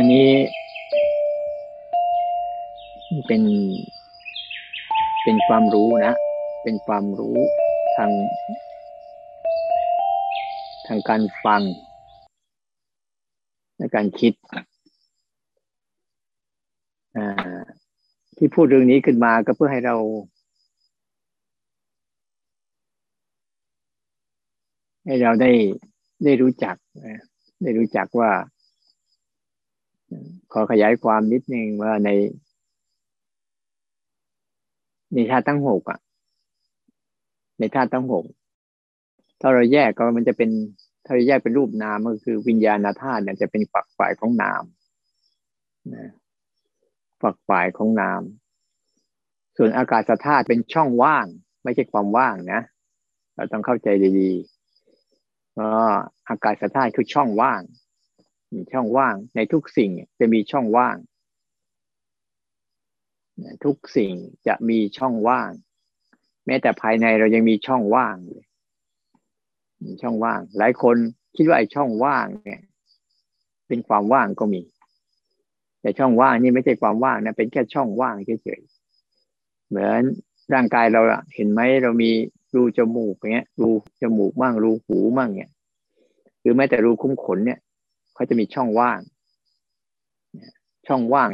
อันนี้เป็นเป็นความรู้นะ เป็นความรู้ทาง ทางการฟังในการคิด ที่พูดเรื่องนี้ขึ้นมาก็เพื่อให้เรา ให้เราได้ได้รู้จัก ได้รู้จักว่า ขอขยายความนิดนึงว่าใน ในธาตุทั้งหกอะ ในธาตุทั้งหกถ้าเราแยกก็มันจะเป็นถ้าเราแยกเป็นรูปนามก็คือวิญญาณธาตุเนี่ยจะเป็นฝักฝ่ายของนามนะฝักฝ่ายของนาม ส่วนอากาศธาตุเป็นช่องว่าง ไม่ใช่ความว่างนะเราต้องเข้าใจดีๆก็อากาศธาตุคือช่องว่าง มีช่องว่าง ในทุกสิ่งจะมีช่องว่าง ทุกสิ่งจะมีช่องว่าง แม้แต่ภายในเรายังมีช่องว่างเลยช่องว่าง หลายคนคิดว่าไอ้ช่องว่างเนี่ย เป็นความว่างก็มี แต่ช่องว่างนี่ไม่ใช่ความว่างนะเป็นแค่ช่องว่างเฉยๆเหมือนร่างกายเราเห็นไหมเรามีรูจมูกเนี้ย รูจมูกมั่งรูหูมั่งเนี่ยหรือแม้แต่รูคุ้มขนเนี่ย เขาจะมีช่องว่าง ช่องว่าง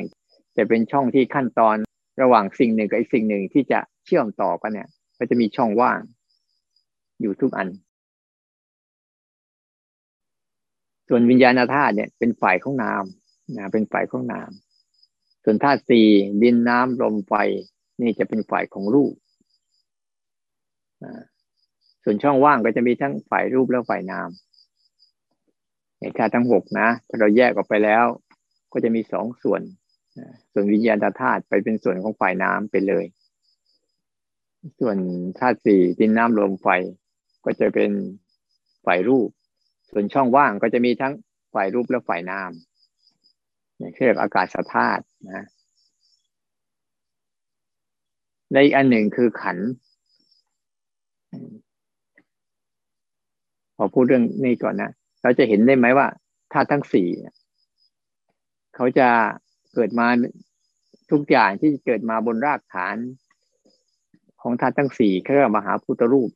จะเป็นช่องที่ขั้นตอนระหว่างสิ่งหนึ่งกับอีกสิ่งหนึ่งที่จะเชื่อมต่อกันเนี่ย ก็จะมีช่องว่าง อยู่ทุกอัน ส่วนวิญญาณธาตุเนี่ยเป็นฝ่ายของนามนะเป็นฝ่ายของนาม ส่วนธาตุสี่ดินน้ำลมไฟนี่จะเป็นฝ่ายของรูปส่วนช่องว่างก็จะมีทั้งฝ่ายรูปและฝ่ายนาม ธาตุทั้งหกนะถ้าเราแยกออกไปแล้ว ก็จะมีสองส่วนส่วนวิญญาณธาตุไปเป็นส่วนของฝ่ายน้ำไปเลย ส่วนธาตุสี่ดินน้ำลมไฟก็จะเป็นฝ่ายรูป ส่วนช่องว่างก็จะมีทั้งฝ่ายรูปและฝ่ายน้ำเนี่ยเรียกอากาศธาตุนะในอีกอันหนึ่งคือขันพอพูดเรื่องนี้ก่อนนะ เราจะเห็นได้ไหมว่าธาตุทั้งสี่เขาจะเกิดมาทุกอย่างที่เกิดมาบนรากฐานของธาตุทั้งสี่เรียกมหาพุทธรูป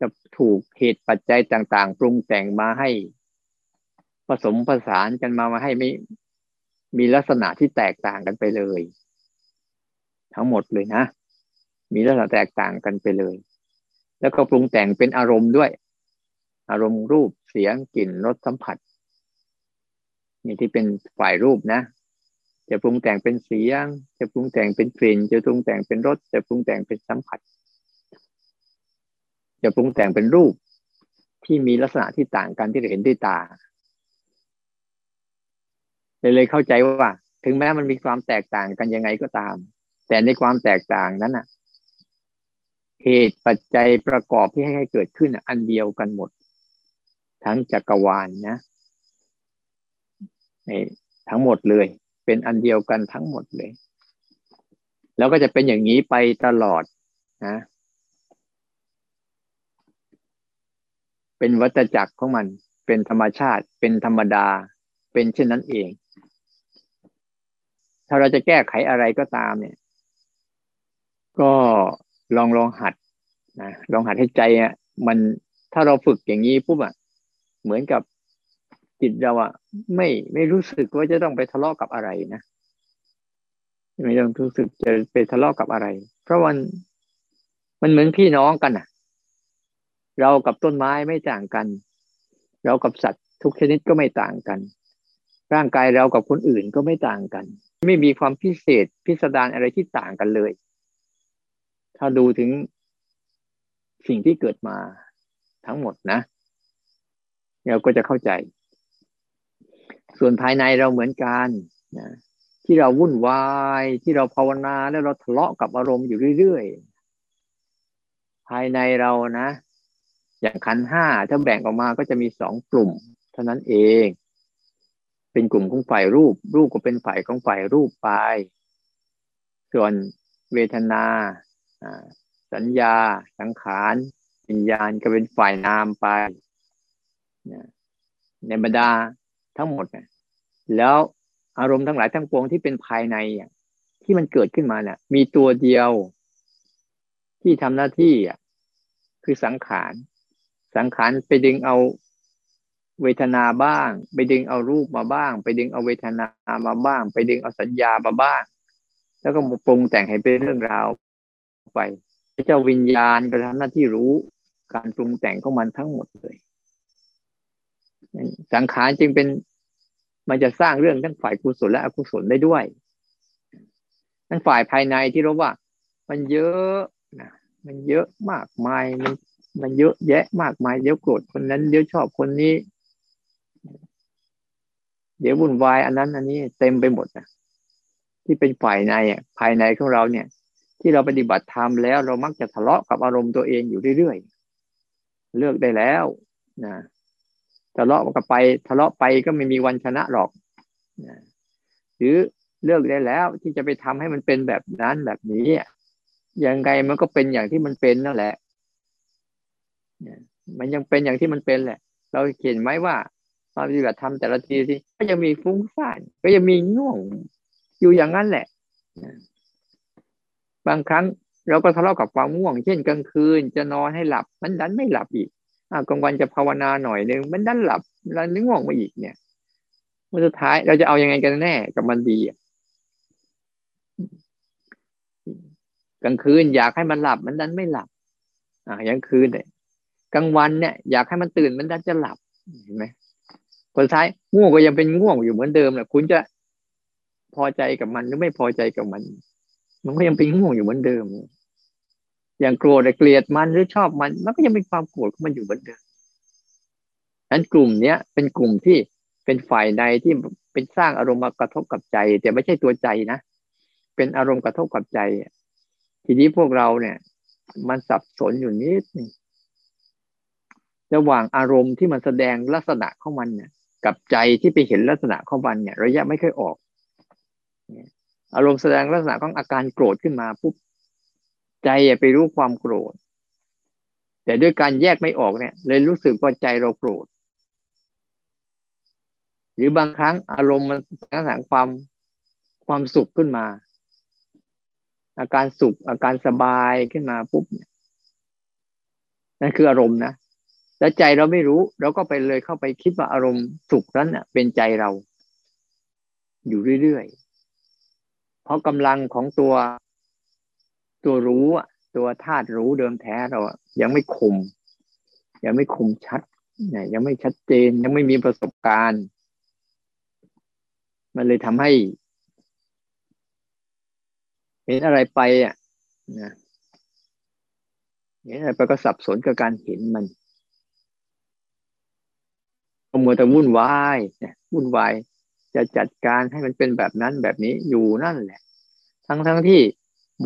จะถูกเหตุปัจจัยต่าง ๆ ปรุงแต่งมาให้ ผสมผสานกันมามาให้ไม่มีลักษณะที่แตกต่างกันไปเลย ทั้งหมดเลยนะ มีลักษณะแตกต่างกันไปเลย แล้วก็ปรุงแต่งเป็นอารมณ์ด้วย อารมณ์รูปเสียงกลิ่นรสสัมผัสนี่ที่เป็นฝ่ายรูปนะ จะปรุงแต่งเป็นเสียง จะปรุงแต่งเป็นกลิ่น จะปรุงแต่งเป็นรส จะปรุงแต่งเป็นสัมผัส จะปรุงแต่งเป็นรูปที่มีลักษณะที่ต่างกันที่เราเห็นด้วยตาเลยเลยเข้าใจว่า ถึงแม้มันมีความแตกต่างกันยังไงก็ตาม แต่ในความแตกต่างนั้นอะ เหตุปัจจัยประกอบที่ให้เกิดขึ้นอันเดียวกันหมด ทั้งจักรวาลนนะทั้งหมดเลย เป็นอันเดียวกันทั้งหมดเลย แล้วก็จะเป็นอย่างนี้ไปตลอดนะเป็นวัฏจักรของมัน เป็นธรรมชาติ เป็นธรรมดา เป็นเช่นนั้นเอง ถ้าเราจะแก้ไขอะไรก็ตามเนี่ย ก็ลองลองหัดนะลองหัดให้ใจอะมันถ้าเราฝึกอย่างนี้ปุ๊บอะ เหมือนกับจิตเราอะไม่ไม่รู้สึกว่าจะต้องไปทะเลาะกับอะไรนะไม่ต้องรู้สึกจะไปทะเลาะกับอะไร เพราะมันมันเหมือนพี่น้องกันอะเรากับต้นไม้ไม่ต่างกัน เรากับสัตว์ทุกชนิดก็ไม่ต่างกัน ร่างกายเรากับคนอื่นก็ไม่ต่างกัน ไม่มีความพิเศษพิสดารอะไรที่ต่างกันเลย ถ้าดูถึงสิ่งที่เกิดมาทั้งหมดนะ เราก็จะเข้าใจ ส่วนภายในเราเหมือนกันนะที่เราวุ่นวายที่เราภาวนาแล้วเราทะเลาะกับอารมณ์อยู่เรื่อยๆ ภายในเรานะ อย่างขันห้าถ้าแบ่งออกมาก็จะมีสองกลุ่ม เท่านั้นเอง เป็นกลุ่มของฝ่ายรูป รูปก็เป็นฝ่ายของฝ่ายรูปไป ส่วนเวทนาสัญญา สังขารวิญญาณก็เป็นฝ่ายนามไป ในบรรดาทั้งหมดนี่ยแล้วอารมณ์ทั้งหลายทั้งปวงที่เป็นภายในที่มันเกิดขึ้นมาเนี่ย มีตัวเดียว ที่ทำหน้าที่อะคือสังขาร สังขารไปดึงเอาเวทนาบ้าง ไปดึงเอารูปมาบ้าง ไปดึงเอาเวทนามาบ้าง ไปดึงเอาสัญญามาบ้าง แล้วก็มาปรุงแต่งให้เป็นเรื่องราวไป เจ้าวิญญาณก็ทำหน้าที่รู้การปรุงแต่งของมันทั้งหมดเลย สังขารจึงเป็นมันจะสร้างเรื่องทั้งฝ่ายกุศลและอกุศลได้ด้วยทั้งฝ่ายภายในที่เรู้ว่า มันเยอะนะมันเยอะมากมายมันมันเยอะแยะมากมายเดี๋ยวโกรธคนนั้นเดี๋ยวชอบคนนี้ เดี๋ยววุ่นวายอันนั้นอันนี้เต็มไปหมดนะที่เป็นฝ่ายในอะภายในของเราเนี่ย ที่เราปฏิบัติธรรมแล้ว เรามักจะทะเลาะกับอารมณ์ตัวเองอยู่เรื่อยๆเลือกได้แล้วนะ ทะเลาะกับไปทะเลาะไปก็ไม่มีวันชนะหรอกหรือเลือกได้แล้วที่จะไปทำให้มันเป็นแบบนั้นแบบนี้ยังไงมันก็เป็นอย่างที่มันเป็นนั่นแหละมันยังเป็นอย่างที่มันเป็นแหละ เราเห็นไหมว่าตอนปฏิบัติธรรมแต่ละทีที่ก็ยังมีฟุ้งซ่านก็ยังมีง่วงอยู่อย่างนั้นแหละบางครั้งเราก็ทะเลาะกับความง่วง เช่นกลางคืน จะนอนให้หลับ มันดันไม่หลับอีก กลางวันจะภาวนาหน่อยนึงมันดันหลับแล้วนึกง่วงมาอีกเนี่ยเมื่อสุดท้ายเราจะเอาอยัางไงกันแน่กับมันดีกลางคืนอยากให้มันหลับมันดันไม่หลับ อ่ายังคืนเลยกลางวันเนี่ยอยากให้มันตื่นมันดันจะหลับเห็นไหมผลท้ายง่วงก็ยังเป็นง่วงอยู่เหมือนเดิมแหละคุณจะพอใจกับมันหรือไม่พอใจกับมัน มันก็ยังเป็นง่วงอยู่เหมือนเดิม อย่างโกรธเกลียดมันหรือชอบมัน มันก็ยังเป็นความโกรธของมันอยู่เหมือนเดิมนั้นกลุ่มเนี้ยเป็นกลุ่มที่เป็นฝ่ายในที่เป็นสร้างอารมณ์มากระทบกับใจ แต่ไม่ใช่ตัวใจนะ เป็นอารมณ์กระทบกับใจ ทีนี้พวกเราเนี่ย มันสับสนอยู่นิดนึงระหว่างอารมณ์ที่มันแสดงลักษณะของมันเนี่ย กับใจที่ไปเห็นลักษณะของมันเนี่ย ระยะไม่ค่อยออก อารมณ์แสดงลักษณะของอาการโกรธขึ้นมาปุ๊บ ใจไปรู้ความโกรธ แต่ด้วยการแยกไม่ออกเนี่ย เลยรู้สึกว่าใจเราโกรธ หรือบางครั้งอารมณ์มันแสดงความความสุขขึ้นมา อาการสุขอาการสบายขึ้นมาปุ๊บนั่นคืออารมณ์นะแล้วใจเราไม่รู้เราก็ไปเลยเข้าไปคิดว่าอารมณ์สุขนั้นเป็นใจเรา อยู่เรื่อยๆเพราะกำลังของตัว ตัวรู้อะ ตัวธาตุรู้เดิมแท้เรายังไม่คม ยังไม่คมชัดเนี่ยยังไม่ชัดเจนยังไม่มีประสบการณ์ มันเลยทำให้ เห็นอะไรไปอะนะเห็นอะไรไปก็สับสนกับการเห็นมันมัวแต่วุ่นวายเนี่ยวุ่นวายจะจัดการให้มันเป็นแบบนั้นแบบนี้อยู่นั่นแหละ ทั้งทั้งที่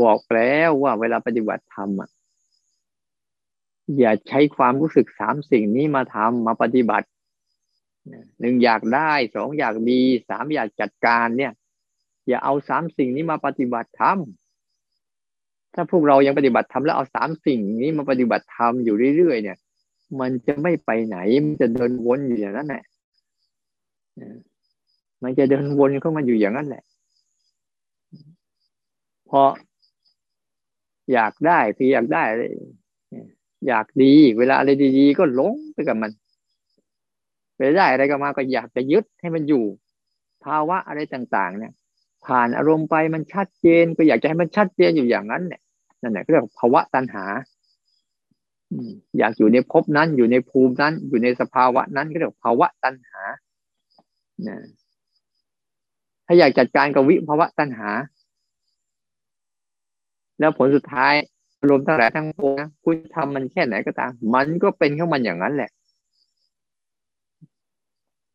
บอกแล้วว่าเวลาปฏิบัติธรรมอะอย่าใช้ความรู้สึกสามสิ่งนี้มาทำมาปฏิบัติหนึ่งอยากได้สองอยากมีสามอยากจัดการเนี่ย อย่าเอาสามสิ่งนี้มาปฏิบัติธรรมถ้าพวกเรายังปฏิบัติธรรมแล้วเอาสามสิ่งนี้มาปฏิบัติธรรมอยู่เรื่อยๆเนี่ย มันจะไม่ไปไหน มันจะเดินวนอยู่อย่างนั้นแหละมันจะเดินวนเข้ามาอยู่อย่างนั้นแหละพอ อยากได้พี่อยากได้อะไรอยากดี เวลาอะไรดีๆก็หลงไปกับมันไปได้อะไรก็มาก็อยากจะยึดให้มันอยู่ ภาวะอะไรต่าง ๆ เนี่ย ผ่านอารมณ์ไปมันชัดเจนก็อยากจะให้มันชัดเจนอยู่อย่างนั้นเนี่ยนั่นแหละเรียกภาวะตัณหาอยากอยู่ในภพนั้นอยู่ในภูมินั้น อยู่ในสภาวะนั้นก็เรียกภาวะตัณหาถ้าอยากจัดการกับวิภาวะตัณหา แล้วผลสุดท้ายรวมทั้งหลายทั้งปวงคุณทำมันแค่ไหนก็ตาม มันก็เป็นของมันอย่างนั้นแหละ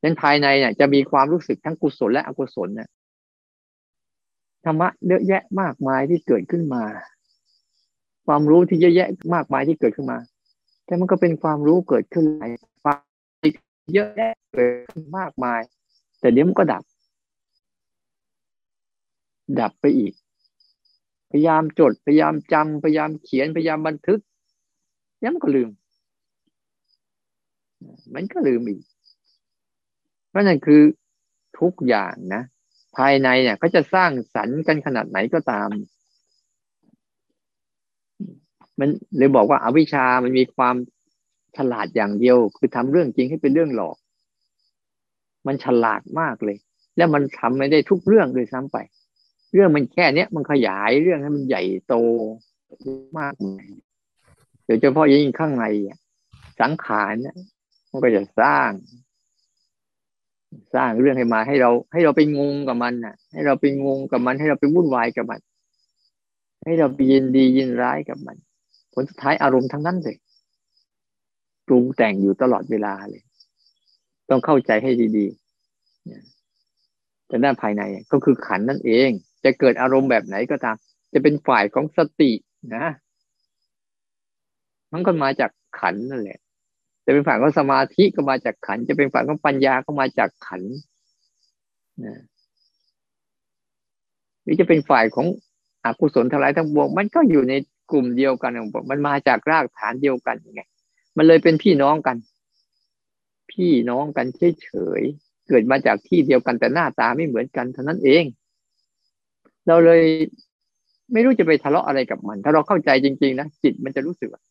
นั้นภายในเนี่ยจะมีความรู้สึกทั้งกุศลและอกุศลเนี่ยธรรมะเยอะแยะมากมายที่เกิดขึ้นมา ความรู้ที่เยอะแยะมากมายที่เกิดขึ้นมา แต่มันก็เป็นความรู้เกิดขึ้นหลายความเยอะแยะเกิดขึ้นมากมาย แต่เดี๋ยวมันก็ดับ ดับไปอีก พยายามจดพยายามจำพยายามเขียนพยายามบันทึกยังมันก็ลืม มันก็ลืมอีกเพราะนั่นคือทุกอย่างนะภายในเนี่ยเขาจะสร้างสรรค์กันขนาดไหนก็ตาม มันเลยบอกว่าอาวิชามันมีความฉลาดอย่างเดียว คือทำเรื่องจริงให้เป็นเรื่องหลอก มันฉลาดมากเลย แล้วมันทำไม่ได้ทุกเรื่องเลยซ้ำไป เรื่องมันแค่เนี้ยมันขยายเรื่องให้มันใหญ่โตมากโดยเฉพาะยิ่งข้างในสังขารเนี่ยมันก็จะสร้าง สร้างเรื่องให้มาให้เรา ให้เราไปงงกับมันน่ะ ให้เราไปงงกับมัน ให้เราไปวุ่นวายกับมัน ให้เราไปยินดียินร้ายกับมัน ผลสุดท้ายอารมณ์ทั้งนั้นเลยปรุงแต่งอยู่ตลอดเวลาเลย ต้องเข้าใจให้ดีๆแต่ด้านภายในก็คือขันนั่นเอง จะเกิดอารมณ์แบบไหนก็ตาม จะเป็นฝ่ายของสตินะมันก็มาจากขันนั่นแหละ จะเป็นฝ่ายของสมาธิก็มาจากขัน จะเป็นฝ่ายของปัญญาก็มาจากขันนะหรือจะเป็นฝ่ายของอกุศลทั้งหลายทั้งปวงมันก็อยู่ในกลุ่มเดียวกันมันมาจากรากฐานเดียวกันไงมันเลยเป็นพี่น้องกัน พี่น้องกันเฉยๆเกิดมาจากที่เดียวกันแต่หน้าตาไม่เหมือนกันเท่านั้นเอง เราเลยไม่รู้จะไปทะเลาะอะไรกับมัน ถ้าเราเข้าใจจริง ๆ นะจิตมันจะรู้สึกว่า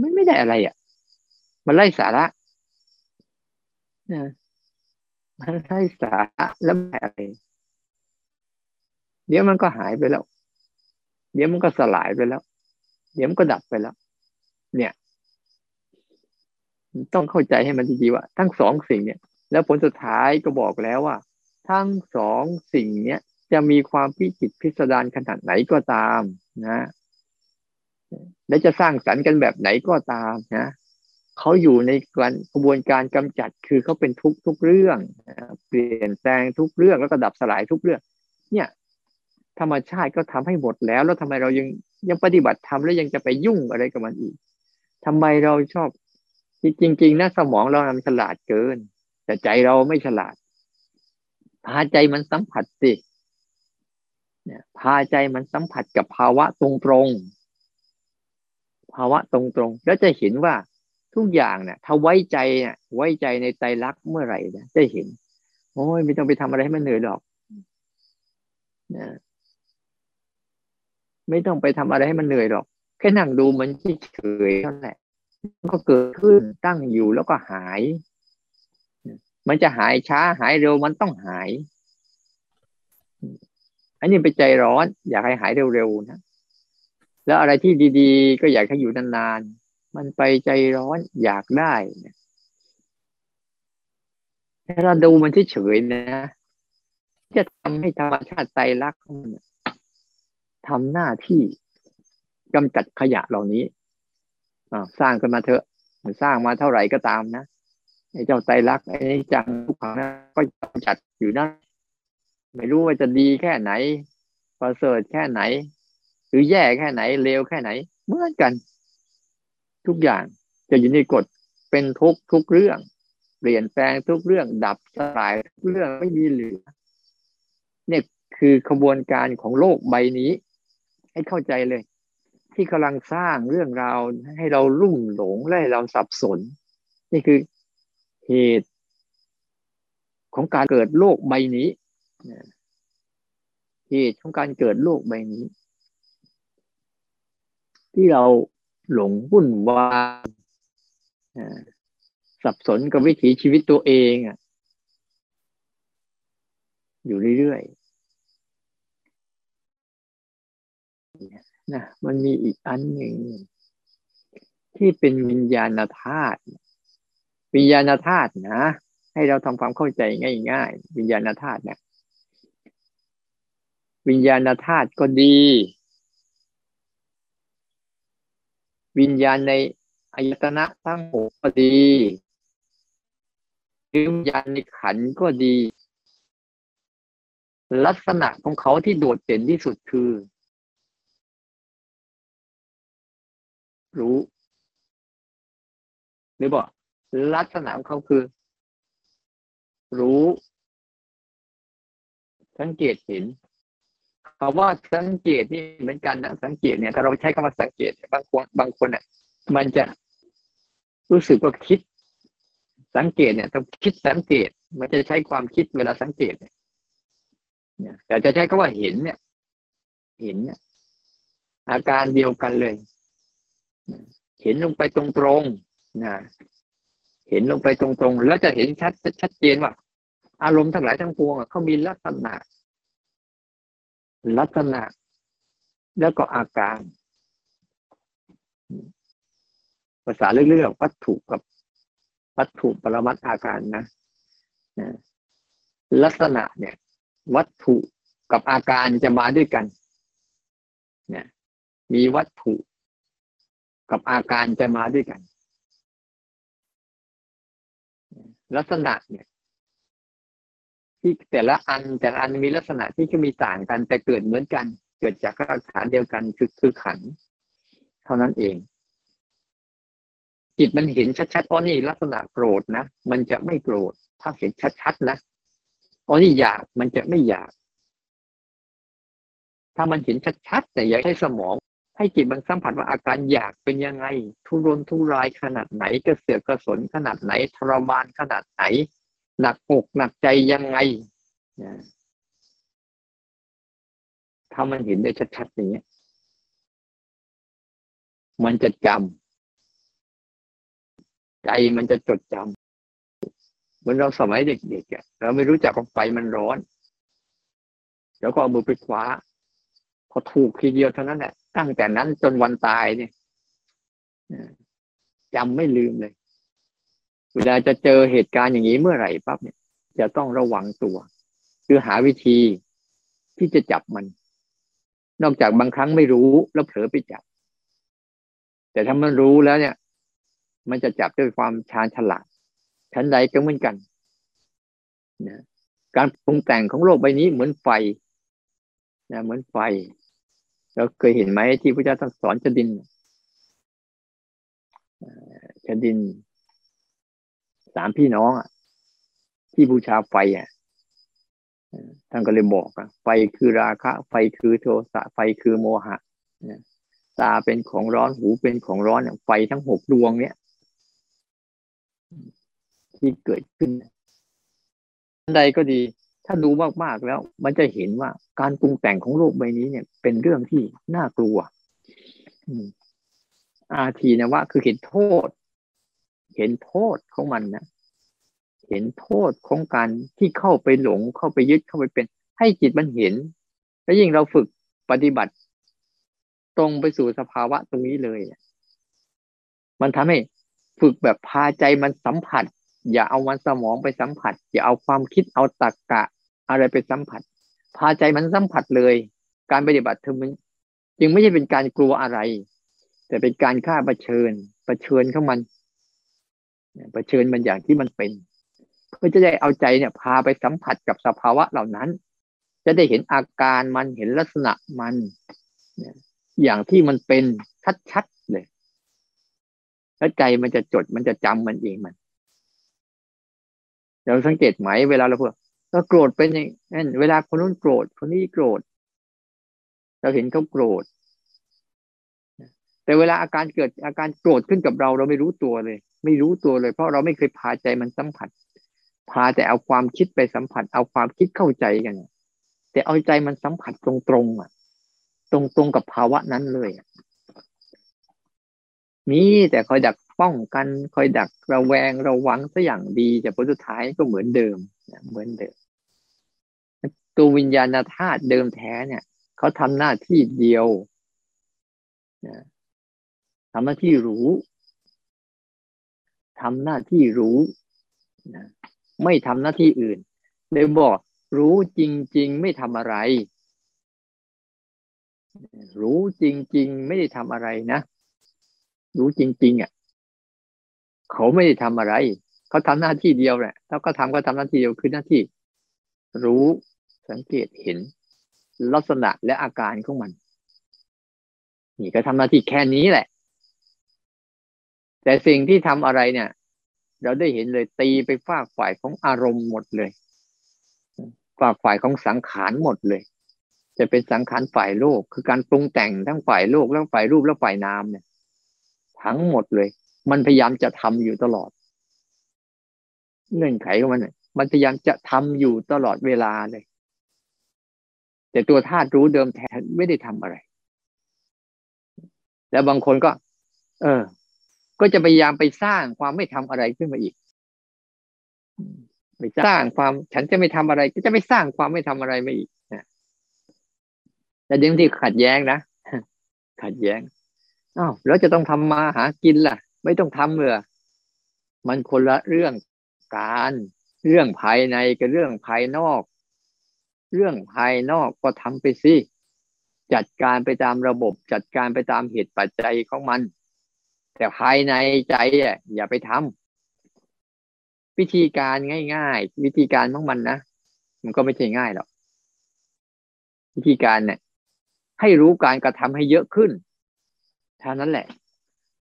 มันไม่ได้อะไรอะ มันไร้สาระนะมันไร้สาระแล้วอะไร เดี๋ยวมันก็หายไปแล้ว เดี๋ยวมันก็สลายไปแล้ว เดี๋ยวมันก็ดับไปแล้ว เนี่ย ต้องเข้าใจให้มันดีๆว่า ทั้งสองสิ่งเนี่ย แล้วผลสุดท้ายก็บอกแล้วว่า ทั้งสองสิ่งเนี้ย จะมีความพิจิตพิสดารขนาดไหนก็ตามนะและจะสร้างสรรค์กันแบบไหนก็ตามนะเขาอยู่ในกระบวนการกำจัดคือเขาเป็นทุกทุกเรื่องเปลี่ยนแปลงทุกเรื่องแล้วก็ดับสลายทุกเรื่อง เนี่ย ธรรมชาติก็ทำให้หมดแล้ว แล้วทำไมเรายังยังปฏิบัติทำแล้วยังจะไปยุ่งอะไรกับมันอีกทำไมเราชอบจริงๆนะสมองเรามันฉลาดเกิน แต่ใจเราไม่ฉลาดพาใจมันสัมผัสสิ เนี่ยพาใจมันสัมผัสกับภาวะตรงๆภาวะตรงๆแล้วจะเห็นว่าทุกอย่างเนี่ยถ้าไว้ใจเนี่ยไว้ใจในใจรักเมื่อไหร่เนี่ยจะเห็น โอ้ยไม่ต้องไปทำอะไรให้มันเหนื่อยหรอกนะไม่ต้องไปทำอะไรให้มันเหนื่อยหรอก แค่นั่งดูมันเฉยๆเท่านั้นแหละมันก็เกิดขึ้นตั้งอยู่แล้วก็หาย มันจะหายช้าหายเร็วมันต้องหาย อันนี้ไปใจร้อน อยากให้หายเร็วๆนะ แล้วอะไรที่ดีๆ ก็อยากให้อยู่นานๆ มันไปใจร้อนอยากได้ถ้าเราดูมันเฉยๆนะ จะทำให้ธรรมชาติใจรักมันทำหน้าที่กำจัดขยะเหล่านี้สร้างกันมาเถอะ มันสร้างมาเท่าไหร่ก็ตามนะไอ้เจ้าไตรักไอ้จังทุกขังนะก็จัดอยู่นะ ไม่รู้ว่าจะดีแค่ไหนประเสริฐแค่ไหน หรือแย่แค่ไหนเลวแค่ไหน เหมือนกัน ทุกอย่างจะอยู่ในกฎเป็นทุกทุกเรื่อง เปลี่ยนแปลงทุกเรื่องดับสลายทุกเรื่องไม่มีเหลือเนี่ยคือขบวนการของโลกใบนี้ ให้เข้าใจเลย ที่กำลังสร้างเรื่องราวให้เราลุ่มหลงและให้เราสับสน นี่คือเหตุของการเกิดโลกใบนี้ เหตุของการเกิดโลกใบนี้ ที่เราหลงวุ่นวายสับสนกับวิถีชีวิตตัวเองอยู่เรื่อยๆนะมันมีอีกอันหนึ่งที่เป็นวิญญาณธาตุวิญญาณธาตุนะ ให้เราทำความเข้าใจง่ายๆ วิญญาณธาตุเนี่ย วิญญาณธาตุก็ดี วิญญาณในอายตนะทั้งหกก็ดีวิญญาณในขันก็ดี ลักษณะของเขาที่โดดเด่นที่สุดคือ รู้หรือบอกลักษณะของเขาคือ รู้ สังเกตเห็น คำว่าสังเกตนี่เหมือนกันนะสังเกตเนี่ยถ้าเราใช้คำว่าสังเกตบางคนบางคนเนี่ยมันจะรู้สึกว่าคิด สังเกตเนี่ยต้องคิดสังเกต มันจะใช้ความคิดเวลาสังเกตเนี่ยแต่จะใช้คำว่าเห็นเนี่ย เห็นเนี่ยอาการเดียวกันเลย เห็นลงไปตรงๆนะเห็นลงไปตรงๆแล้วจะเห็นชัดชัดเจนว่า อารมณ์ทั้งหลายทั้งปวงเขามีลักษณะ ลักษณะ แล้วก็อาการ ภาษาเรื่องวัตถุกับวัตถุปรมัตอาการนะลักษณะเนี่ย วัตถุกับอาการจะมาด้วยกัน เนี่ย มีวัตถุกับอาการจะมาด้วยกัน ลักษณะเนี่ย ที่แต่ละอันแต่ละอันมีลักษณะที่จะมีต่างกัน แต่เกิดเหมือนกัน เกิดจากรากฐานเดียวกันคือคือขัน เท่านั้นเอง จิตมันเห็นชัดๆอ๋อนี่ลักษณะโกรธนะมันจะไม่โกรธ ถ้าเห็นชัดๆนะอ๋อนี่อยากมันจะไม่อยาก ถ้ามันเห็นชัดๆแต่อยากให้สมอง ให้จิตมันสัมผัสว่าอาการอยากเป็นยังไง ทุรนทุรายขนาดไหนกระเสือกกระสนขนาดไหนทรมานขนาดไหน หนักอกหนักใจยังไงถ้ามันเห็นได้ชัดๆอย่างนี้ย มันจะจำใจมันจะจดจำเหมือนเราสมัยเด็กๆเราไม่รู้จักว่าไฟมันร้อน แล้วก็เอามือไปคว้าพอถูกทีเดียวเท่านั้นแหละตั้งแต่นั้นจนวันตายเนี่ยจำไม่ลืมเลย เวลาจะเจอเหตุการณ์อย่างนี้เมื่อไหร่ปั๊บเนี่ย จะต้องระวังตัว คือหาวิธีที่จะจับมัน นอกจากบางครั้งไม่รู้แล้วเผลอไปจับ แต่ถ้ามันรู้แล้วเนี่ย มันจะจับด้วยความชาญฉลาดชั้นใดก็เหมือนกันนะการปรุงแต่งของโลกใบนี้เหมือนไฟนะเหมือนไฟเราเคยเห็นไหมที่พระเจ้าสอนชดินชดิน สามพี่น้องอะที่บูชาไฟอะท่านก็เลยบอกอะไฟคือราคะ ไฟคือโทสะไฟคือโมหะตาเป็นของร้อนหูเป็นของร้อนไฟทั้งหกดวง เนี้ยที่เกิดขึ้นใดก็ดี ถ้าดูมากๆแล้ว มันจะเห็นว่าการปรุงแต่งของโลกใบนี้เนี่ย เป็นเรื่องที่น่ากลัวอาทีนะว่าคือเห็นโทษ เห็นโทษของมันนะเห็นโทษของการที่เข้าไปหลงเข้าไปยึดเข้าไปเป็น ให้จิตมันเห็น แล้วยิ่งเราฝึกปฏิบัติ ตรงไปสู่สภาวะตรงนี้เลย มันทำให้ฝึกแบบพาใจมันสัมผัส อย่าเอามันสมองไปสัมผัส อย่าเอาความคิดเอาตรกกะอะไรไปสัมผัส พาใจมันสัมผัสเลย การปฏิบัติเธอมันจึงไม่ใช่เป็นการกลัวอะไร แต่เป็นการฆ่าประเชิญประเชิญเข้ามัน ประชิญมันอย่างที่มันเป็น เพื่อจะได้เอาใจเนี่ย พาไปสัมผัสกับสภาวะเหล่านั้น จะได้เห็นอาการมันเห็นลักษณะมันอย่างที่มันเป็นชัดๆเลย แล้วใจมันจะจดมันจะจำมันเองมันเราสังเกตไหมเวลาเราพูดเราโกรธเป็นอย่างนั้นเวลาคนนู้นโกรธ คนนี้โกรธ เราเห็นเขาโกรธ แต่เวลาอาการเกิดอาการโกรธขึ้นกับเรา เราไม่รู้ตัวเลย ไม่รู้ตัวเลย เพราะเราไม่เคยพาใจมันสัมผัส พาแต่เอาความคิดไปสัมผัส เอาความคิดเข้าใจกัน แต่เอาใจมันสัมผัสตรงๆอะ ตรงๆกับภาวะนั้นเลยมีแต่คอยดักป้องกัน คอยดักระแวงระวังซะอย่างดีแต่ผลสุดท้ายก็เหมือนเดิมเหมือนเดิม ตัววิญญาณธาตุเดิมแท้เนี่ยเขาทำหน้าที่เดียวทำหน้าที่รู้ ทำหน้าที่รู้ไม่ทำหน้าที่อื่นเลยบอกรู้จริง ๆ ไม่ทำอะไร รู้จริง ๆ ไม่ได้ทำอะไรนะ รู้จริง ๆ อะ เขาไม่ได้ทำอะไร เขาทำหน้าที่เดียวแหละถ้าก็ทำก็ทำหน้าที่เดียวคือหน้าที่ รู้สังเกตเห็น ลักษณะและอาการของมัน นี่ก็ทำหน้าที่แค่นี้แหละ แต่สิ่งที่ทำอะไรเนี่ย เราได้เห็นเลยตีไปฝากฝ่ายของอารมณ์หมดเลยฝากฝ่ายของสังขารหมดเลย จะเป็นสังขารฝ่ายโลก คือการปรุงแต่งทั้งฝ่ายโลกแล้วฝ่ายรูปแล้วฝ่ายนามเนี่ย ทั้งหมดเลย มันพยายามจะทำอยู่ตลอดเงื่อนไขของมันมันพยายามจะทำอยู่ตลอดเวลาเลย แต่ตัวธาตุรู้เดิมแท้ไม่ได้ทำอะไร แล้วบางคนก็ เออ ก็จะพยายามไปสร้างความไม่ทำอะไรขึ้นมาอีก ไปสร้างความฉันจะไม่ทำอะไร ก็จะไม่สร้างความไม่ทำอะไรมาอีกนะแต่เดี๋ยวที่ขัดแย้งนะขัดแย้งอ้าวแล้วจะต้องทำมาหากินล่ะ ไม่ต้องทำเลยมันคนละเรื่องการเรื่องภายในกับเรื่องภายนอก เรื่องภายนอกก็ทำไปสิจัดการไปตามระบบ จัดการไปตามเหตุปัจจัยของมัน แต่ภายในใจอะอย่าไปทำวิธีการง่าย ๆ วิธีการของมันนะมันก็ไม่ใช่ง่ายหรอกวิธีการเนี่ย ให้รู้การกระทำให้เยอะขึ้นเท่านั้นแหละ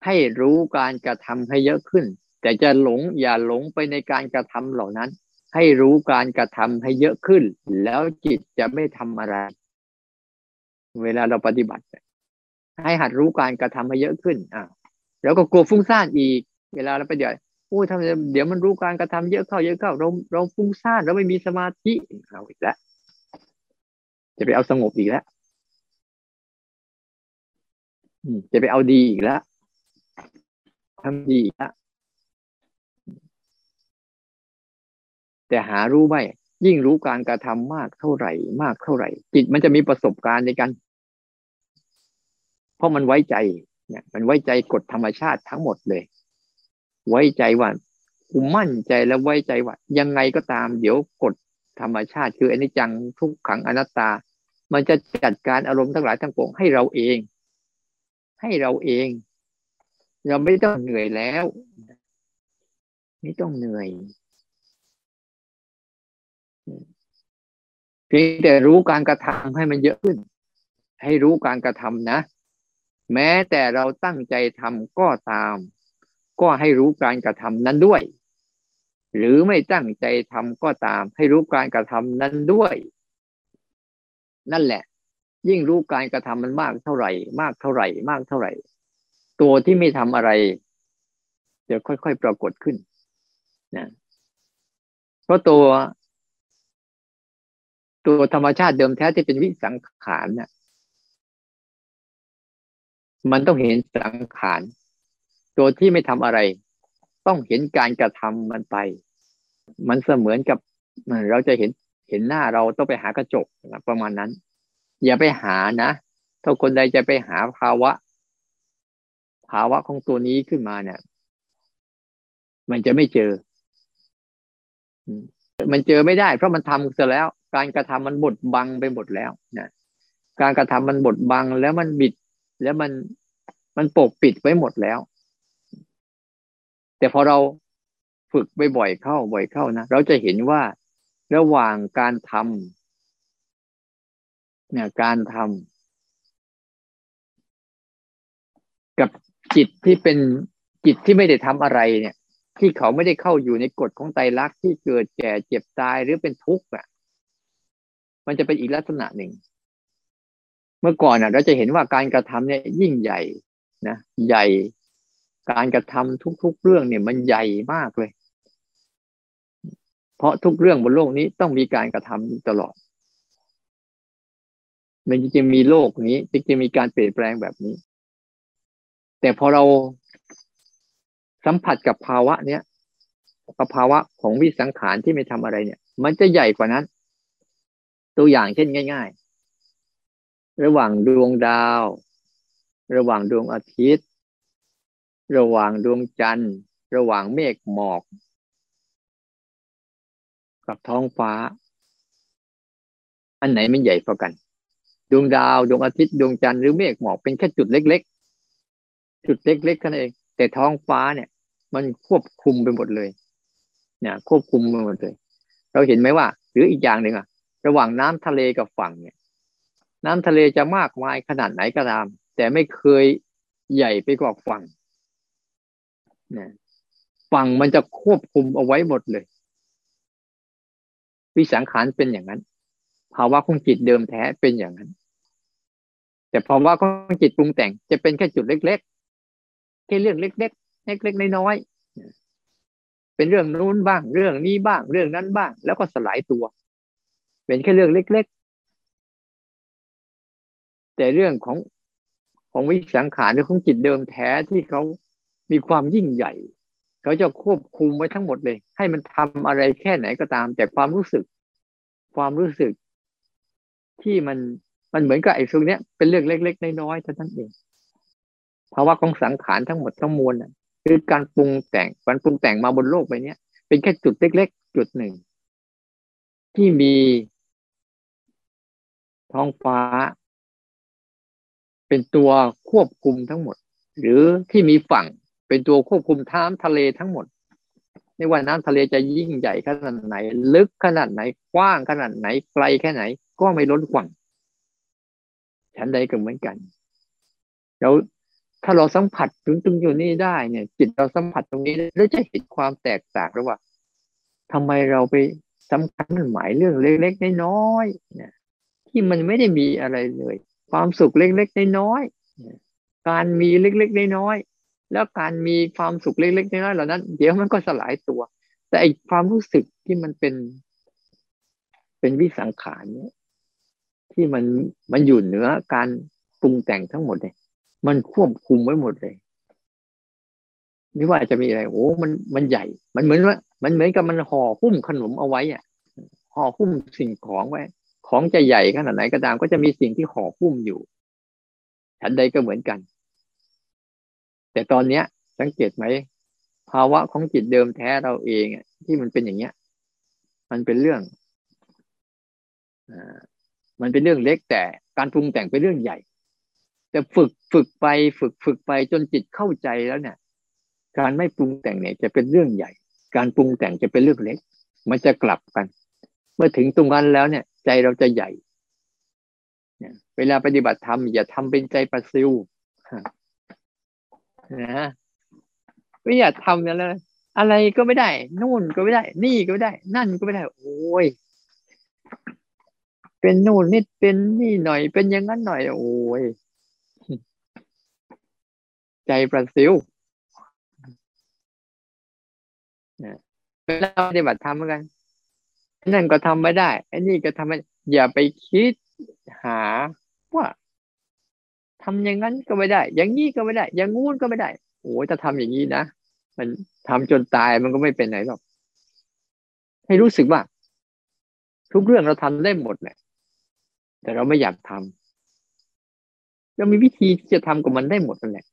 ให้รู้การกระทำให้เยอะขึ้น แต่จะหลงอย่าหลงไปในการกระทำเหล่านั้น ให้รู้การกระทำให้เยอะขึ้น แล้วจิตจะไม่ทำอะไร เวลาเราปฏิบัติ ให้หัดรู้การกระทำให้เยอะขึ้นอ่า แล้วก็กลัวฟุ้งซ่านอีก เวลาเราไปเดี๋ยวโอ้ยทำเดี๋ยวมันรู้การกระทำเยอะเข้าเยอะเข้าเราเราฟุ้งซ่านเราไม่มีสมาธิเอาอีกแล้วจะไปเอาสงบอีกแล้วจะไปเอาดีอีกแล้วทำดีอีกแล้วแต่หารู้ไหมยิ่งรู้การกระทำมากเท่าไหร่ มากเท่าไหร่ จิตมันจะมีประสบการณ์ในการเพราะมันไว้ใจ เนี่ยมันไว้ใจกฎธรรมชาติทั้งหมดเลย ไว้ใจว่ากูมั่นใจแล้วไว้ใจว่า ยังไงก็ตาม เดี๋ยวกฎธรรมชาติคืออนิจจังทุกขังอนัตตา มันจะจัดการอารมณ์ทั้งหลายทั้งปวงให้เราเอง ให้เราเอง เราไม่ต้องเหนื่อยแล้ว ไม่ต้องเหนื่อยเพียงแต่รู้การกระทำให้มันเยอะขึ้น ให้รู้การกระทำนะ แม้แต่เราตั้งใจทำก็ตาม ก็ให้รู้การกระทำนั้นด้วย หรือไม่ตั้งใจทำก็ตาม ให้รู้การกระทำนั้นด้วย นั่นแหละ ยิ่งรู้การกระทำมันมากเท่าไหร่ มากเท่าไหร่ มากเท่าไหร่ ตัวที่ไม่ทำอะไรจะค่อยๆปรากฏขึ้นนะเพราะตัว ตัวธรรมชาติเดิมแท้ที่เป็นวิสังขารนี่ย มันต้องเห็นสังขารตัวที่ไม่ทำอะไร ต้องเห็นการกระทำมันไป มันเสมือนกับเราจะเห็นเห็นหน้าเราต้องไปหากระจกประมาณนั้น อย่าไปหานะ ถ้าคนใดจะไปหาภาวะ ภาวะของตัวนี้ขึ้นมาเนี่ย มันจะไม่เจอ มันเจอไม่ได้ เพราะมันทำเสร็จแล้ว การกระทำมันบดบังไปหมดแล้วนะการกระทำมันบดบังแล้วมันบิด แล้วมันมันปกปิดไว้หมดแล้ว แต่พอเราฝึกไปบ่อยเข้าบ่อยเข้านะเราจะเห็นว่าระหว่างการทำเนี่ยการทำกับจิตที่เป็นจิตที่ไม่ได้ทำอะไรเนี่ย ที่เขาไม่ได้เข้าอยู่ในกฎของไตรลักษณ์ที่เกิดแก่เจ็บตายหรือเป็นทุกข์อะ มันจะเป็นอีกลักษณะหนึ่ง เมื่อก่อนอะ เราจะเห็นว่าการกระทำเนี่ย ยิ่งใหญ่นะใหญ่การกระทำทุก ๆ เรื่องเนี่ย มันใหญ่มากเลย เพราะทุกเรื่องบนโลกนี้ต้องมีการกระทำตลอด มันจะมีโลกนี้จะมีการเปลี่ยนแปลงแบบนี้ แต่พอเราสัมผัสกับภาวะเนี้ยกับภาวะของวิสังขารที่ไม่ทำอะไรเนี่ย มันจะใหญ่กว่านั้น ตัวอย่างเช่นง่ายๆ ระหว่างดวงดาว ระหว่างดวงอาทิตย์ ระหว่างดวงจันทร์ ระหว่างเมฆหมอก กับท้องฟ้า อันไหนมันใหญ่กว่ากัน ดวงดาวดวงอาทิตย์ดวงจันทร์หรือเมฆหมอกเป็นแค่จุดเล็ก ๆ จุดเล็กๆแค่นั้นเอง แต่ท้องฟ้าเนี่ย มันควบคุมไปหมดเลยเนี่ยควบคุมไปหมดเลย เราเห็นไหมว่า หรืออีกอย่างหนึ่งอะระหว่างน้ำทะเลกับฝั่งเนี่ย น้ำทะเลจะมากมายขนาดไหนก็ตาม แต่ไม่เคยใหญ่ไปกว่าฝั่งนี่ยฝั่งมันจะควบคุมเอาไว้หมดเลย วิสังขารเป็นอย่างนั้น ภาวะของจิตเดิมแท้เป็นอย่างนั้น แต่พอว่าของจิตปรุงแต่งจะเป็นแค่จุดเล็กๆแค่เรื่องเล็กๆเล็กๆน้อยเป็นเรื่องนู้นบ้าง เรื่องนี้บ้าง เรื่องนั้นบ้าง แล้วก็สลายตัว เป็นแค่เรื่องเล็กๆ แต่เรื่องของของวิสังขารหรือของจิตเดิมแท้ที่เขามีความยิ่งใหญ่ เขาจะควบคุมไว้ทั้งหมดเลย ให้มันทำอะไรแค่ไหนก็ตาม แต่ความรู้สึก ความรู้สึก ที่มันมันเหมือนกับไอ้ตรงเนี้ยเป็นเรื่องเล็ก ๆ น้อยๆเท่านั้นเองภาวะของสังขารทั้งหมดทั้งมวลคือการปรุงแต่งการปรุงแต่งมาบนโลกใบนี้เป็นแค่จุดเล็ก ๆ จุดหนึ่ง ที่มีท้องฟ้า เป็นตัวควบคุมทั้งหมด หรือที่มีฝั่งเป็นตัวควบคุมท้ำทะเลทั้งหมดไม่ว่าน้ำทะเลจะยิ่งใหญ่ขนาดไหน ลึกขนาดไหนกว้างขนาดไหนไกลแค่ไหน ก็ไม่ล้นฝั่งฉันใดก็เหมือนกันแล้วถ้าเราสัมผัสถึงตรงอยู่นี่ได้เนี่ย จิตเราสัมผัสตรงนี้แล้วจะเห็นความแตกต่างระหว่างทำไมเราไปสำคัญหมายเรื่องเล็กๆน้อยๆเนี่ยที่มันไม่ได้มีอะไรเลย ความสุขเล็กๆน้อยๆการมีเล็กๆน้อยๆแล้วการมีความสุขเล็กๆน้อยๆเหล่านั้น เดี๋ยวมันก็สลายตัว แต่ไอความรู้สึกที่มันเป็น เป็นวิสังขารเนี่ยที่มันมันอยู่เหนือการปรุงแต่งทั้งหมดเลยมันควบคุมไว้หมดเลยไม่ว่าจะมีอะไรโอ้มันมันใหญ่ มันเหมือนว่า มันเหมือนกับมันห่อหุ้มขนมเอาไว้อะห่อหุ้มสิ่งของไว้ ของจะใหญ่ขนาดไหนก็ตาม ก็จะมีสิ่งที่ห่อหุ้มอยู่ฉันใดก็เหมือนกัน แต่ตอนเนี้ย สังเกตไหมภาวะของจิตเดิมแท้เราเองที่มันเป็นอย่างเนี้ย มันเป็นเรื่องอมันเป็นเรื่องเล็กแต่การปรุงแต่งเป็นเรื่องใหญ่ แต่ฝึกฝึกไปฝึกฝึกไปจนจิตเข้าใจแล้วเนี่ย การไม่ปรุงแต่งเนี่ยจะเป็นเรื่องใหญ่ การปรุงแต่งจะเป็นเรื่องเล็ก มันจะกลับกัน เมื่อถึงตรงนั้นแล้วเนี่ย ใจเราจะใหญ่เวลาปฏิบัติธรรมอย่าทำเป็นใจประซิวนะไม่อยากทำเนี่ยเลยอะไรก็ไม่ได้นู่นก็ไม่ได้ นี่ก็ไม่ได้ นั่นก็ไม่ได้ โอ้ยเป็นนู่นนิดเป็นนี่หน่อย เป็นอย่างนั้นหน่อย โอ้ยใจประสิวเวลาปฏิบัติธรรมเหมือนกัน นั่นก็ทำไม่ได้ไอ้นี่ก็ทำไม่อย่าไปคิดหาว่าทำอย่างนั้นก็ไม่ได้ อย่างนี้ก็ไม่ได้ อย่างงู้นก็ไม่ได้โอ้จะทำอย่างนี้นะมันทำจนตายมันก็ไม่เป็นไหนหรอกให้รู้สึกว่า ทุกเรื่องเราทำได้หมดแหละแต่เราไม่อยากทำเรามีวิธีที่จะทำกับมันได้หมดนั่นแหละ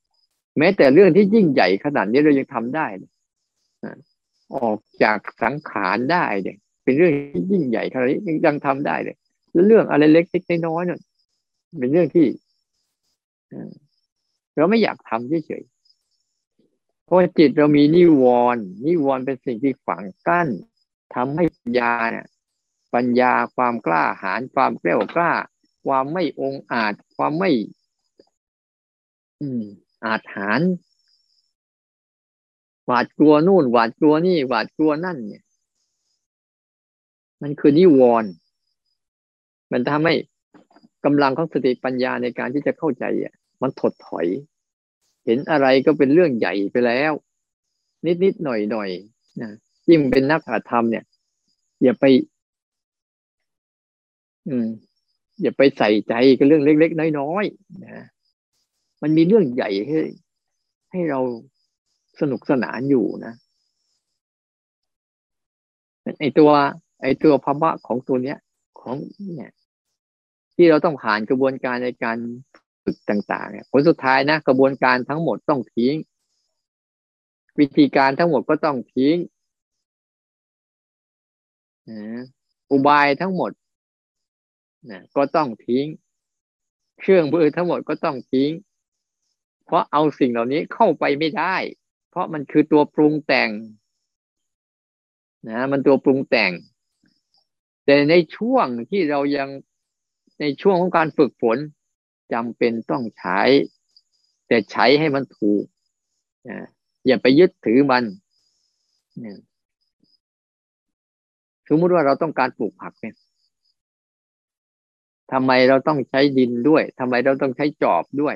แม้แต่เรื่องที่ยิ่งใหญ่ขนาดนี้เรายังทำได้ออกจากสังขารได้เนี่ย เป็นเรื่องที่ยิ่งใหญ่ขนาดนี้ยังทำได้เลย แล้วเรื่องอะไรเล็กๆน้อยเนี่ยเป็นเรื่องที่เราไม่อยากทำเฉยๆเพราะจิตเรามีนิวรณ์นิวรณ์เป็นสิ่งที่ฝังกั้นทำให้ปัญญาเนี่ย ปัญญาความกล้าหาญความแกล้วกล้า ความไม่องอาจ ความไม่ อืม อาจหารหวาดกลัวนู่นหวาดกลัวนี่หวาดกลัวนั่นเนี่ย มันคือนิวรณ์มันทำให้กำลังของสติปัญญาในการที่จะเข้าใจอะ มันถดถอย เห็นอะไรก็เป็นเรื่องใหญ่ไปแล้ว นิดนิดหน่อยหน่อยนะยิ่งเป็นนักธรรมเนี่ย อย่าไป อืม อย่าไปใส่ใจกับเรื่องเล็ก ๆ น้อยๆนะมันมีเรื่องใหญ่ให้ให้เราสนุกสนานอยู่นะไอตัว ไอ้ตัวภาวะของตัวเนี้ย ของเนี่ย ที่เราต้องผ่านกระบวนการในการฝึกต่าง ๆ เนี่ยผลสุดท้ายนะกระบวนการทั้งหมดต้องทิ้ง วิธีการทั้งหมดก็ต้องทิ้งอุบายทั้งหมดนะก็ต้องทิ้ง เครื่องมือทั้งหมดก็ต้องทิ้ง เพราะเอาสิ่งเหล่านี้เข้าไปไม่ได้ เพราะมันคือตัวปรุงแต่งนะมันตัวปรุงแต่ง แต่ในช่วงที่เรายังในช่วงของการฝึกฝนจำเป็นต้องใช้ แต่ใช้ให้มันถูกอย่าไปยึดถือมันสมมติว่าเราต้องการปลูกผักเนี่ยทำไมเราต้องใช้ดินด้วยทำไมเราต้องใช้จอบด้วย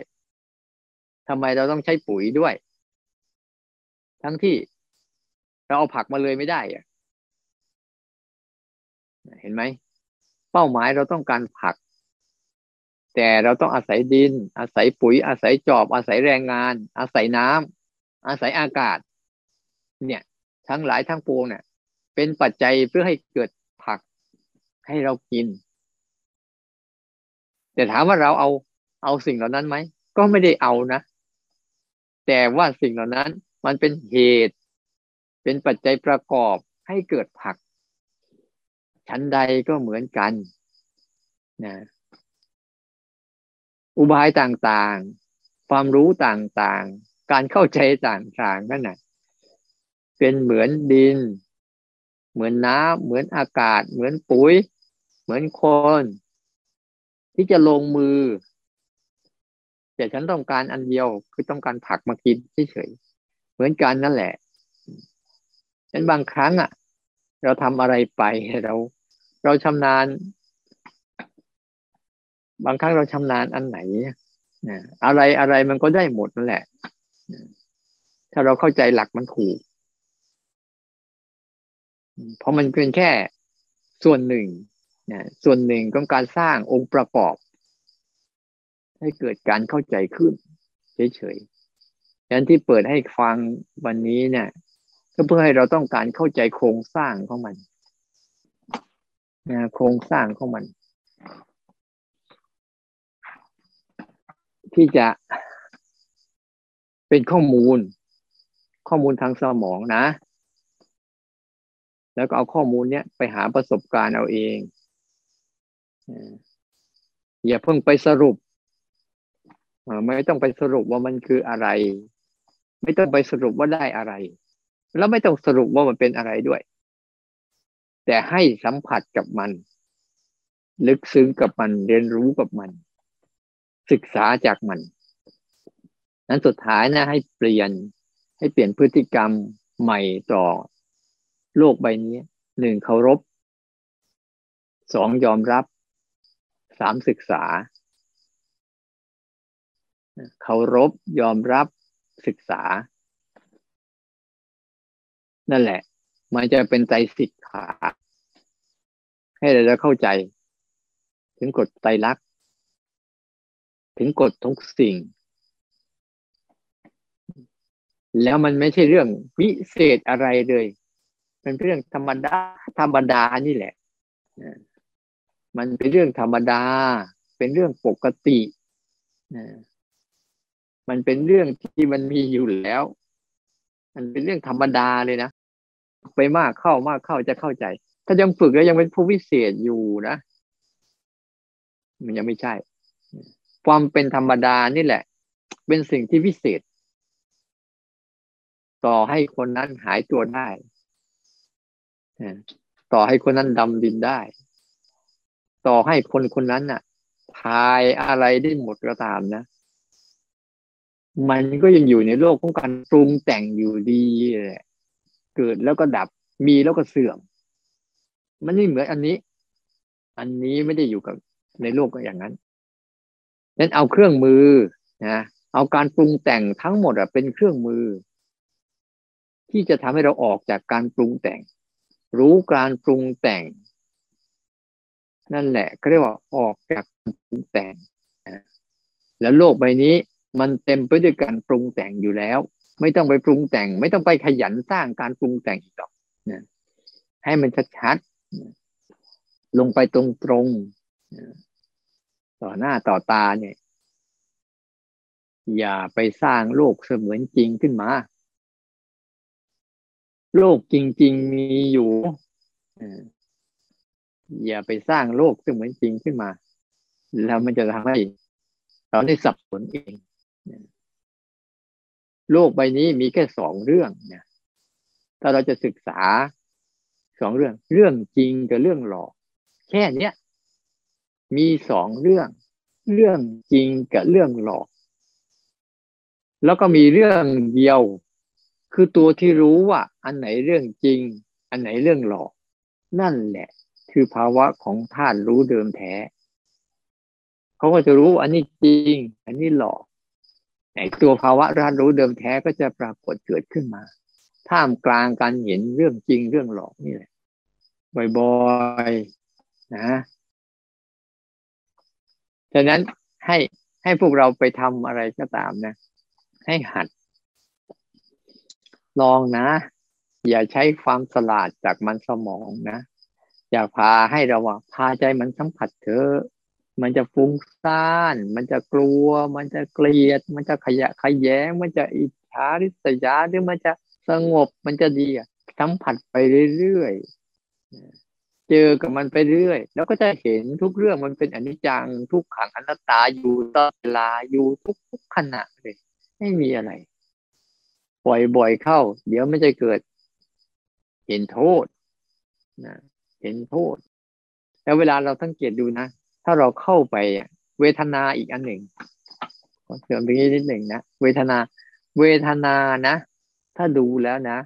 ทำไมเราต้องใช้ปุ๋ยด้วย ทั้งที่เราเอาผักมาเลยไม่ได้อะ เห็นไหมเป้าหมายเราต้องการผัก แต่เราต้องอาศัยดิน อาศัยปุ๋ย อาศัยจอบ อาศัยแรงงาน อาศัยน้ำอาศัยอากาศ เนี่ย ทั้งหลายทั้งปวงเนี่ย เป็นปัจจัยเพื่อให้เกิดผักให้เรากิน แต่ถามว่าเราเอาเอาสิ่งเหล่านั้นไหมก็ไม่ได้เอานะ แต่ว่าสิ่งเหล่านั้นมันเป็นเหตุ เป็นปัจจัยประกอบให้เกิดผัก ชั้นใดก็เหมือนกันนะอุบายต่างๆ ความรู้ต่างๆ การเข้าใจต่างๆนั่นนะเป็นเหมือนดิน เหมือนน้ำเหมือนอากาศ เหมือนปุ๋ย เหมือนคน ที่จะลงมือ แต่ฉันต้องการอันเดียวคือต้องการผักมากินเฉยๆเหมือนกันนั่นแหละฉันบางครั้งอะ เราทำอะไรไปเราเราชำนาญ บางครั้งเราชำนาญอันไหนนะอะไรอะไรมันก็ได้หมดนั่นแหละ ถ้าเราเข้าใจหลักมันถูก เพราะมันเป็นแค่ส่วนหนึ่งนะส่วนหนึ่งของการสร้างองค์ประกอบ ให้เกิดการเข้าใจขึ้นเฉยๆดังนั้นที่เปิดให้ฟังวันนี้เนี่ย ก็เพื่อให้เราต้องการเข้าใจโครงสร้างของมันนะโครงสร้างของมัน ที่จะเป็นข้อมูล ข้อมูลทางสมองนะ แล้วก็เอาข้อมูลเนี้ยไปหาประสบการณ์เอาเองอย่าเพิ่งไปสรุปไม่ต้องไปสรุปว่ามันคืออะไร ไม่ต้องไปสรุปว่าได้อะไร แล้วไม่ต้องสรุปว่ามันเป็นอะไรด้วย แต่ให้สัมผัสกับมัน ลึกซึ้งกับมันเรียนรู้กับมัน ศึกษาจากมัน นั้นสุดท้ายนะให้เปลี่ยนให้เปลี่ยนพฤติกรรมใหม่ต่อโลกใบนี้หนึ่งเคารพสองยอมรับสามศึกษาเคารพยอมรับศึกษา นั่นแหละ มันจะเป็นใจสิกขา ให้เราเข้าใจ ถึงกฎไตรลักษณ์ถึงกฎทุกสิ่ง แล้วมันไม่ใช่เรื่องวิเศษอะไรเลย เป็นเรื่องธรรมดาธรรมดานี่แหละ มันเป็นเรื่องธรรมดา เป็นเรื่องปกติ มันเป็นเรื่องที่มันมีอยู่แล้ว มันเป็นเรื่องธรรมดาเลยนะไปมากเข้ามากเข้าจะเข้าใจ ถ้ายังฝึกแล้วยังเป็นผู้วิเศษอยู่นะมันยังไม่ใช่ ความเป็นธรรมดานี่แหละ เป็นสิ่งที่วิเศษ ต่อให้คนนั้นหายตัวได้ต่อให้คนนั้นดำดินได้ ต่อให้คนคนนั้นน่ะทายอะไรได้หมดก็ตามนะ มันก็ยังอยู่ในโลกของการปรุงแต่งอยู่ดีแหละเกิดแล้วก็ดับมีแล้วก็เสื่อม มันไม่เหมือนอันนี้ อันนี้ไม่ได้อยู่กับในโลกก็อย่างนั้นนั้นเอาเครื่องมือนะเอาการปรุงแต่งทั้งหมดอะเป็นเครื่องมือ ที่จะทำให้เราออกจากการปรุงแต่ง รู้การปรุงแต่ง นั่นแหละเขาเรียกว่าออกจากการปรุงแต่ง แล้วโลกใบนี้ มันเต็มไปด้วยการปรุงแต่งอยู่แล้ว ไม่ต้องไปปรุงแต่ง ไม่ต้องไปขยันสร้างการปรุงแต่งอีกหรอกนะให้มันชัดๆลงไปตรงๆต่อหน้าต่อตาเนี่ย อย่าไปสร้างโลกเสมือนจริงขึ้นมา โลกจริง ๆ มีอยู่อย่าไปสร้างโลกเสมือนจริงขึ้นมา แล้วมันจะทำให้เราได้สับสนเอง โลกใบนี้มีแค่สองเรื่องนะถ้าเราจะศึกษาสองเรื่อง เรื่องจริงกับเรื่องหลอก แค่เนี้ยมีสองเรื่อง เรื่องจริงกับเรื่องหลอก แล้วก็มีเรื่องเดียว คือตัวที่รู้ว่า อันไหนเรื่องจริง อันไหนเรื่องหลอก นั่นแหละ คือภาวะของธาตุรู้เดิมแท้เขาก็จะรู้อันนี้จริง อันนี้หลอก ไอ้ตัวภาวะรานรู้เดิมแท้ก็จะปรากฏเกิดขึ้นมา ท่ามกลางการเห็นเรื่องจริงเรื่องหลอกนี่แหละบ่อยๆนะฉะนั้นให้ให้พวกเราไปทำอะไรก็ตามนะ ให้หัด ลองนะ อย่าใช้ความสลาดจากมันสมองนะ อย่าพาให้เราว่าพาใจมันสัมผัสเถอะ มันจะฟุ้งซ่าน มันจะกลัว มันจะเกลียด มันจะขยะขยแย้ง มันจะอิจฉาริษยาหรือมันจะสงบ มันจะดีสัมผัสไปเรื่อยๆ เจอกับมันไปเรื่อย แล้วก็จะเห็นทุกเรื่องมันเป็นอนิจจังทุกขังอนัตตาอยู่ตลอดเวลาอยู่ทุกทุกขณะเลย ไม่มีอะไร ปล่อยบ่อยเข้า เดี๋ยวไม่จะเกิด เห็นโทษนะเห็นโทษ แล้วเวลาเราสังเกตดูนะ ถ้าเราเข้าไปเวทนาอีกอันหนึ่งขอเสริมตรงนี้นิดหนึ่งนะเวทนา เวทนานะ ถ้าดูแล้วนะ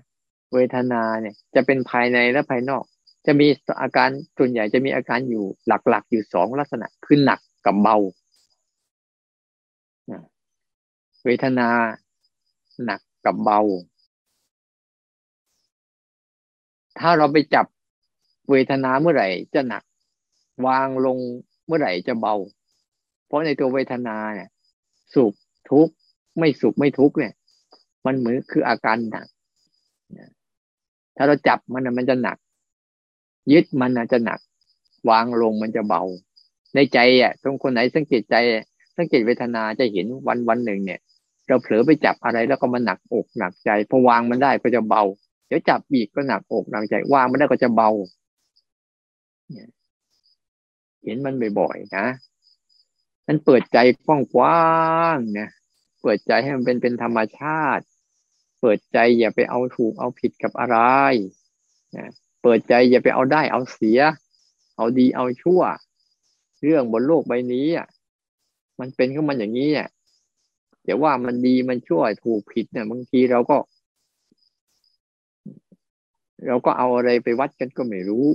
เวทนาเนี่ย จะเป็นภายในและภายนอก จะมีอาการส่วนใหญ่จะมีอาการอยู่หลักๆ อยู่สองลักษณะคือหนักกับเบาเวทนาหนักกับเบา ถ้าเราไปจับเวทนาเมื่อไหร่ จะหนักวางลง เมื่อไหร่จะเบา เพราะในตัวเวทนาเนี่ยสุขทุกข์ไม่สุขไม่ทุกข์เนี่ย มันเหมือนคืออาการหนักถ้าเราจับมันมันจะหนัก ยึดมันจะหนัก วางลงมันจะเบา ในใจอะตรงคนไหนสังเกตใจ สังเกตเวทนาจะเห็นวันวันหนึ่งเนี่ย เราเผลอไปจับอะไรแล้วก็มันหนักอกหนักใจพอวางมันได้ก็จะเบา เดี๋ยวจับบีกก็หนักอกหนักใจ วางมันได้ก็จะเบา เห็นมันบ่อยๆนะมันเปิดใจกว้างๆนะเปิดใจให้มันเป็นเป็นธรรมชาติ เปิดใจอย่าไปเอาถูกเอาผิดกับอะไรนะเปิดใจอย่าไปเอาได้เอาเสีย เอาดีเอาชั่ว เรื่องบนโลกใบนี้อะมันเป็นของมันอย่างนี้อะแต่ว่ามันดีมันชั่วถูกผิดเนี่ยบางทีเราก็ เราก็เอาอะไรไปวัดกันก็ไม่รู้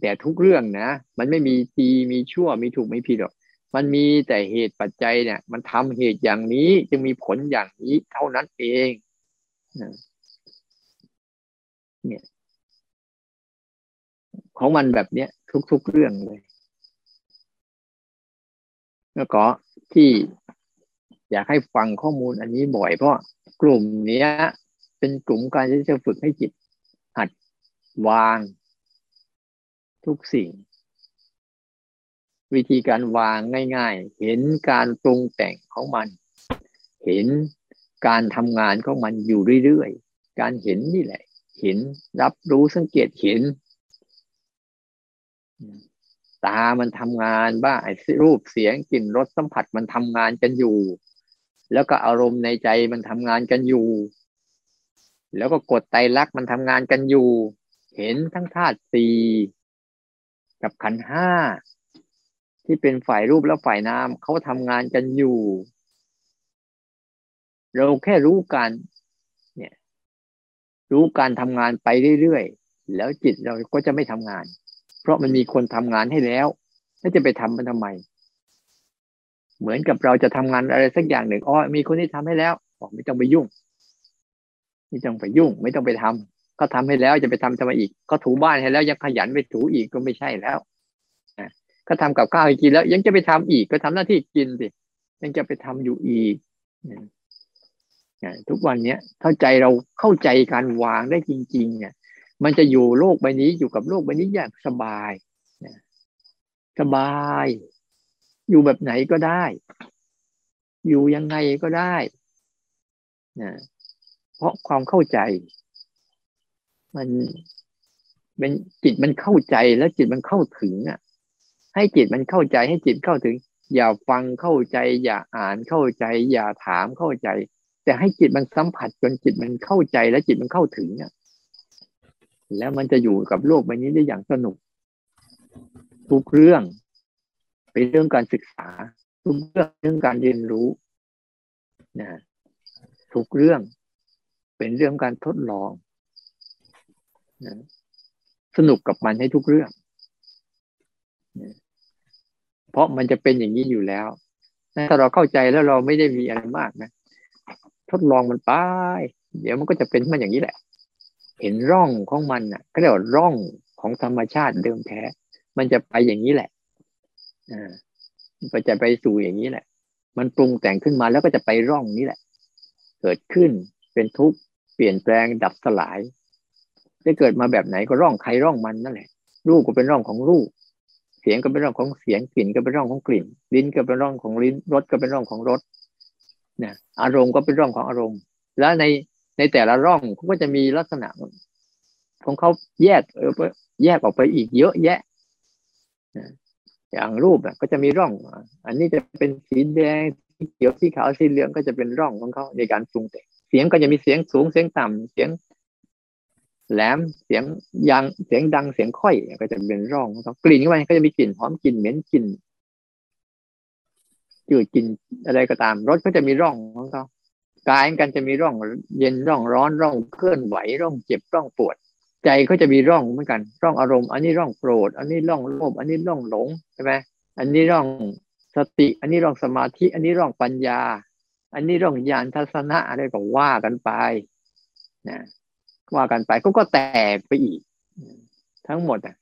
แต่ทุกเรื่องนะ มันไม่มีดีมีชั่วมีถูกไม่ผิดหรอก มันมีแต่เหตุปัจจัยเนี่ย มันทำเหตุอย่างนี้จึงมีผลอย่างนี้เท่านั้นเองเนี่ยของมันแบบเนี้ยทุก ๆเรื่องเลย แล้วก็ที่อยากให้ฟังข้อมูลอันนี้บ่อยเพราะกลุ่มเนี้ยเป็นกลุ่มการที่จะฝึกให้จิตหัดวาง ทุกสิ่ง วิธีการวางง่าย ๆ เห็นการปรุงแต่งของมัน เห็นการทำงานของมันอยู่เรื่อยๆ การเห็นนี่แหละ เห็นรับรู้สังเกตเห็น ตามันทำงานบ้างรูปเสียงกลิ่นรสสัมผัสมันทำงานกันอยู่ แล้วก็อารมณ์ในใจมันทำงานกันอยู่ แล้วก็กดไตรักมันทำงานกันอยู่ เห็นทั้งธาตุสี่ กับขันห้าที่เป็นฝ่ายรูปและฝ่ายนามเขาทำงานกันอยู่ เราแค่รู้การเนี่ย รู้การทำงานไปเรื่อยๆแล้วจิตเราก็จะไม่ทำงาน เพราะมันมีคนทำงานให้แล้วแล้วจะไปทำมันทำไม เหมือนกับเราจะทำงานอะไรสักอย่างหนึ่งอ๋อมีคนที่ทำให้แล้วบอกไม่ต้องไปยุ่ง ไม่ต้องไปยุ่ง ไม่ต้องไปทำ ก็ทำให้แล้วจะไปทำทำไมอีก ก็ถูบ้านให้แล้วยังขยันไปถูอีกก็ไม่ใช่แล้วก็ทำกับข้าวให้กินแล้ว ยังจะไปทำอีกก็ทำหน้าที่กินสิยังจะไปทำอยู่อีกทุกวันเนี้ยเข้าใจเราเข้าใจการวางได้จริง ๆ เนี่ย มันจะอยู่โลกใบนี้อยู่กับโลกใบนี้อย่างสบายสบาย อยู่แบบไหนก็ได้ อยู่ยังไงก็ได้นะเพราะความเข้าใจ มันเป็นจิตมันเข้าใจแล้วจิตมันเข้าถึงอะ ให้จิตมันเข้าใจให้จิตเข้าถึง อย่าฟังเข้าใจ อย่าอ่านเข้าใจ อย่าถามเข้าใจ แต่ให้จิตมันสัมผัสจนจิตมันเข้าใจแล้วจิตมันเข้าถึงอะ แล้วมันจะอยู่กับโลกใบนี้ได้อย่างสนุก ทุกเรื่องเป็นเรื่องการศึกษา ทุกเรื่องเรื่องการเรียนรู้นะทุกเรื่องเป็นเรื่องการทดลอง สนุกกับมันให้ทุกเรื่อง เพราะมันจะเป็นอย่างนี้อยู่แล้ว ถ้าเราเข้าใจแล้วเราไม่ได้มีอะไรมากนะ ทดลองมันไป เดี๋ยวมันก็จะเป็นมันอย่างนี้แหละ เห็นร่องของมันอะก็เรียกว่าร่องของธรรมชาติเดิมแท้ มันจะไปอย่างนี้แหละอ่ามันจะไปสู่อย่างนี้แหละ มันปรุงแต่งขึ้นมาแล้วก็จะไปร่องนี้แหละ เกิดขึ้นเป็นทุกข์เปลี่ยนแปลงดับสลาย จะเกิดมาแบบไหนก็ร่องใครร่องมันนั่นแหละ รูปก็เป็นร่องของรูป เสียงก็เป็นร่องของเสียง กลิ่นก็เป็นร่องของกลิ่น ลิ้นก็เป็นร่องของลิ้น รสก็เป็นร่องของรสเนี่ยอารมณ์ก็เป็นร่องของอารมณ์ แล้วในในแต่ละร่องเขาก็จะมีลักษณะของเขาแยกเออแยกออกไปอีกเยอะแยะอย่างรูปก็จะมีร่อง อันนี้จะเป็นสีแดงสีเขียวสีขาวสีเหลืองก็จะเป็นร่องของเขาในการปรุงแต่งเสียงก็จะมีเสียงสูงเสียงต่ำเสียง แหลมเสียงยังเสียงดังเสียงค่อยก็จะเป็นร่องเขากลิ่นก็มันก็จะมีกลิ่นหอมกลิ่นเหม็นกลิ่นจืดกลิ่นอะไรก็ตามรสก็จะมีร่องของเขากายกันจะมีร่องเย็นร่องร้อนร่องเคลื่อนไหวร่องเจ็บร่องปวด ใจก็จะมีร่องเหมือนกัน ร่องอารมณ์ อันนี้ร่องโกรธอันนี้ร่องโลภอันนี้ร่องหลงใช่ไหมอันนี้ร่องสติ อันนี้ร่องสมาธิ อันนี้ร่องปัญญา อันนี้ร่องญาณทัศนะอะไรก็ว่ากันไปนะ ว่ากันไปก็ก็แตกไปอีก ทั้งหมดอะ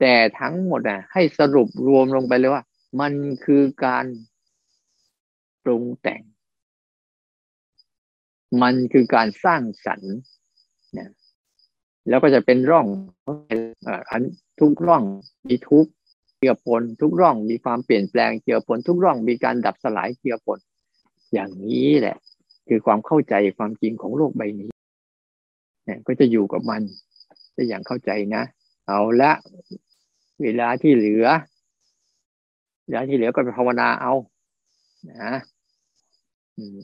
แต่ทั้งหมดอะ ให้สรุปรวมลงไปเลยว่า มันคือการปรุงแต่ง มันคือการสร้างสรรค์นะแล้วก็จะเป็นร่องอันทุกร่องมีทุกเกี่ยวปนทุกร่องมีความเปลี่ยนแปลงเกี่ยวปนทุกร่องมีการดับสลายเกี่ยวปนอย่างนี้แหละ คือความเข้าใจความจริงของโลกใบนี้ เนี่ยก็จะอยู่กับมันได้อย่างเข้าใจนะ เอาละ เวลาที่เหลือ เวลาที่เหลือก็ไปภาวนาเอานะ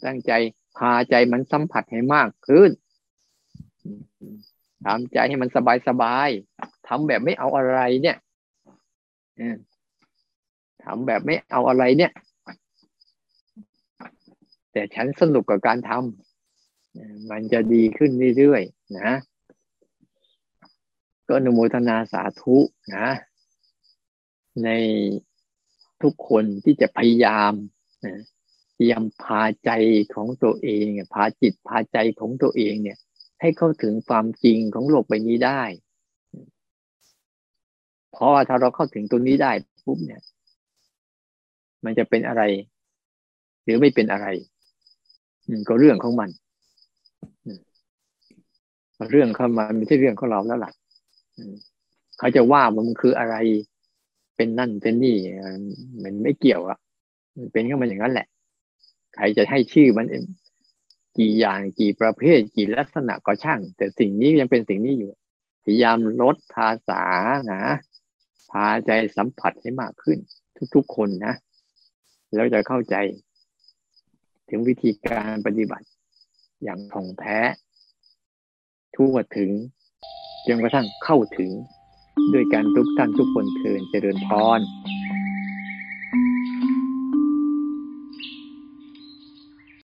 ตั้งใจพาใจมันสัมผัสให้มากขึ้นทำใจให้มันสบายสบายทำแบบไม่เอาอะไรเนี่ยทำแบบไม่เอาอะไรเนี่ย แต่ฉันสนุกกับการทำ มันจะดีขึ้นเรื่อยๆนะ ก็อนุโมทนาสาธุนะ ในทุกคนที่จะพยายามนะพยายามพาใจของตัวเองพาจิตพาใจของตัวเองเนี่ย ให้เข้าถึงความจริงของโลกใบนี้ได้ เพราะว่าถ้าเราเข้าถึงตรงนี้ได้ปุ๊บเนี่ย มันจะเป็นอะไร หรือไม่เป็นอะไรก็เรื่องของมัน เรื่องเข้ามาไม่ใช่เรื่องของเราแล้วล่ะเขาจะว่ามันคืออะไร เป็นนั่นเป็นนี่มันไม่เกี่ยวอะมันเป็นก็มันอย่างนั้นแหละ ใครจะให้ชื่อมันกี่อย่างกี่ประเภทกี่ลักษณะก็ช่าง แต่สิ่งนี้ยังเป็นสิ่งนี้อยู่พยายามลดภาษานะพาใจสัมผัสให้มากขึ้น ทุกๆคนนะแล้วจะเข้าใจ ถึงวิธีการปฏิบัติ อย่างท่องแท้ ทั่วถึงจนกระทั่งเข้าถึง ด้วยการทุกท่านทุกคนเทินเจริญพร